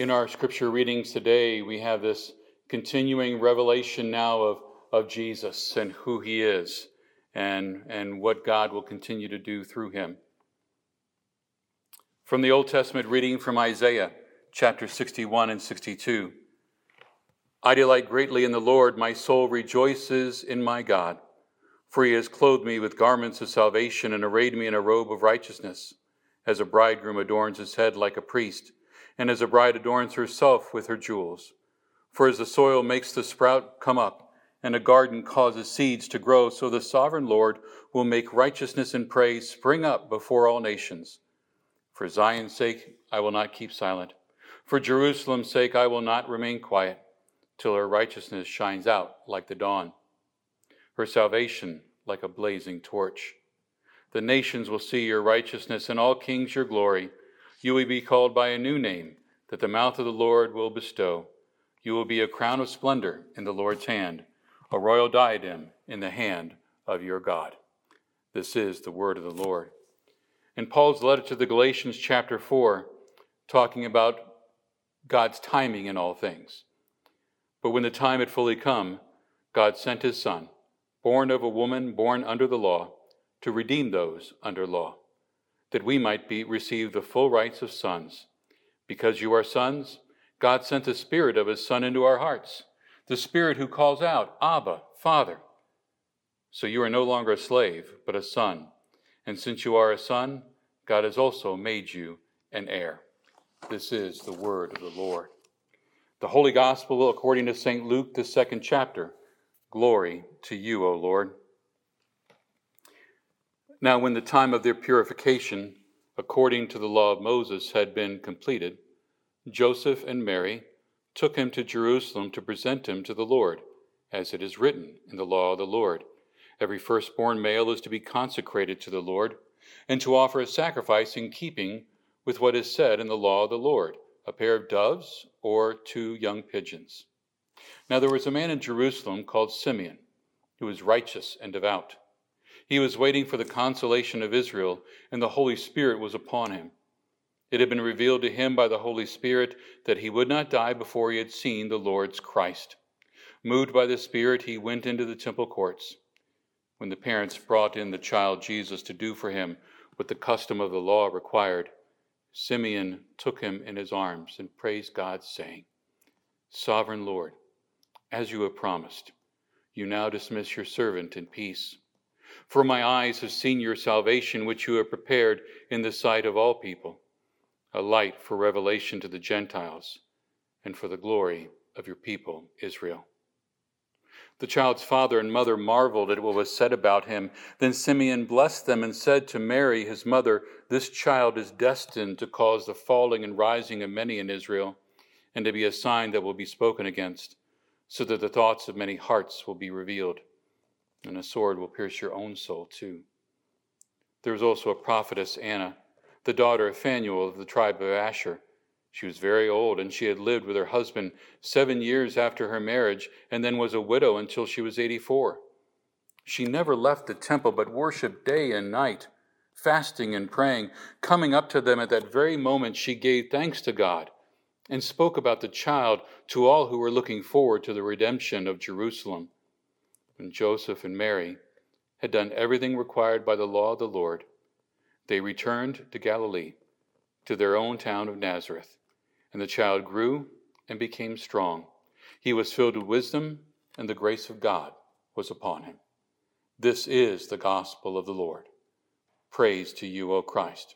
in our scripture readings today, we have this continuing revelation now of, of Jesus and who he is and, and what God will continue to do through him. From the Old Testament reading from Isaiah chapter 61 and 62. I delight greatly in the Lord, my soul rejoices in my God, for he has clothed me with garments of salvation and arrayed me in a robe of righteousness, as a bridegroom adorns his head like a priest, and as a bride adorns herself with her jewels. For as the soil makes the sprout come up, and a garden causes seeds to grow, so the sovereign Lord will make righteousness and praise spring up before all nations. For Zion's sake, I will not keep silent. For Jerusalem's sake, I will not remain quiet till her righteousness shines out like the dawn, her salvation like a blazing torch. The nations will see your righteousness, and all kings your glory. You will be called by a new name that the mouth of the Lord will bestow. You will be a crown of splendor in the Lord's hand, a royal diadem in the hand of your God. This is the word of the Lord. In Paul's letter to the Galatians, chapter 4, talking about God's timing in all things. But when the time had fully come, God sent his Son, born of a woman born under the law, to redeem those under law, that we might be receive the full rights of sons. Because you are sons, God sent the Spirit of his Son into our hearts, the Spirit who calls out, Abba, Father. So you are no longer a slave, but a son. And since you are a son, God has also made you an heir. This is the word of the Lord. The Holy Gospel according to St. Luke, the second chapter. Glory to you, O Lord. Now, when the time of their purification, according to the law of Moses, had been completed, Joseph and Mary took him to Jerusalem to present him to the Lord, as it is written in the law of the Lord. Every firstborn male is to be consecrated to the Lord, and to offer a sacrifice in keeping with what is said in the law of the Lord a pair of doves or two young pigeons. Now there was a man in Jerusalem called Simeon, who was righteous and devout. He was waiting for the consolation of Israel, and the Holy Spirit was upon him. It had been revealed to him by the Holy Spirit that he would not die before he had seen the Lord's Christ. Moved by the Spirit, he went into the temple courts. When the parents brought in the child Jesus to do for him what the custom of the law required, Simeon took him in his arms and praised God, saying, Sovereign Lord, as you have promised, you now dismiss your servant in peace. For my eyes have seen your salvation, which you have prepared in the sight of all people, a light for revelation to the Gentiles and for the glory of your people, Israel. The child's father and mother marveled at what was said about him. Then Simeon blessed them and said to Mary, his mother, This child is destined to cause the falling and rising of many in Israel, and to be a sign that will be spoken against, so that the thoughts of many hearts will be revealed, and a sword will pierce your own soul too. There was also a prophetess, Anna, the daughter of Phanuel of the tribe of Asher. She was very old, and she had lived with her husband seven years after her marriage, and then was a widow until she was 84. She never left the temple, but worshiped day and night, fasting and praying. Coming up to them at that very moment, she gave thanks to God and spoke about the child to all who were looking forward to the redemption of Jerusalem. Joseph and Mary had done everything required by the law of the Lord, they returned to Galilee, to their own town of Nazareth. And the child grew and became strong. He was filled with wisdom, and the grace of God was upon him. This is the gospel of the Lord. Praise to you, O Christ.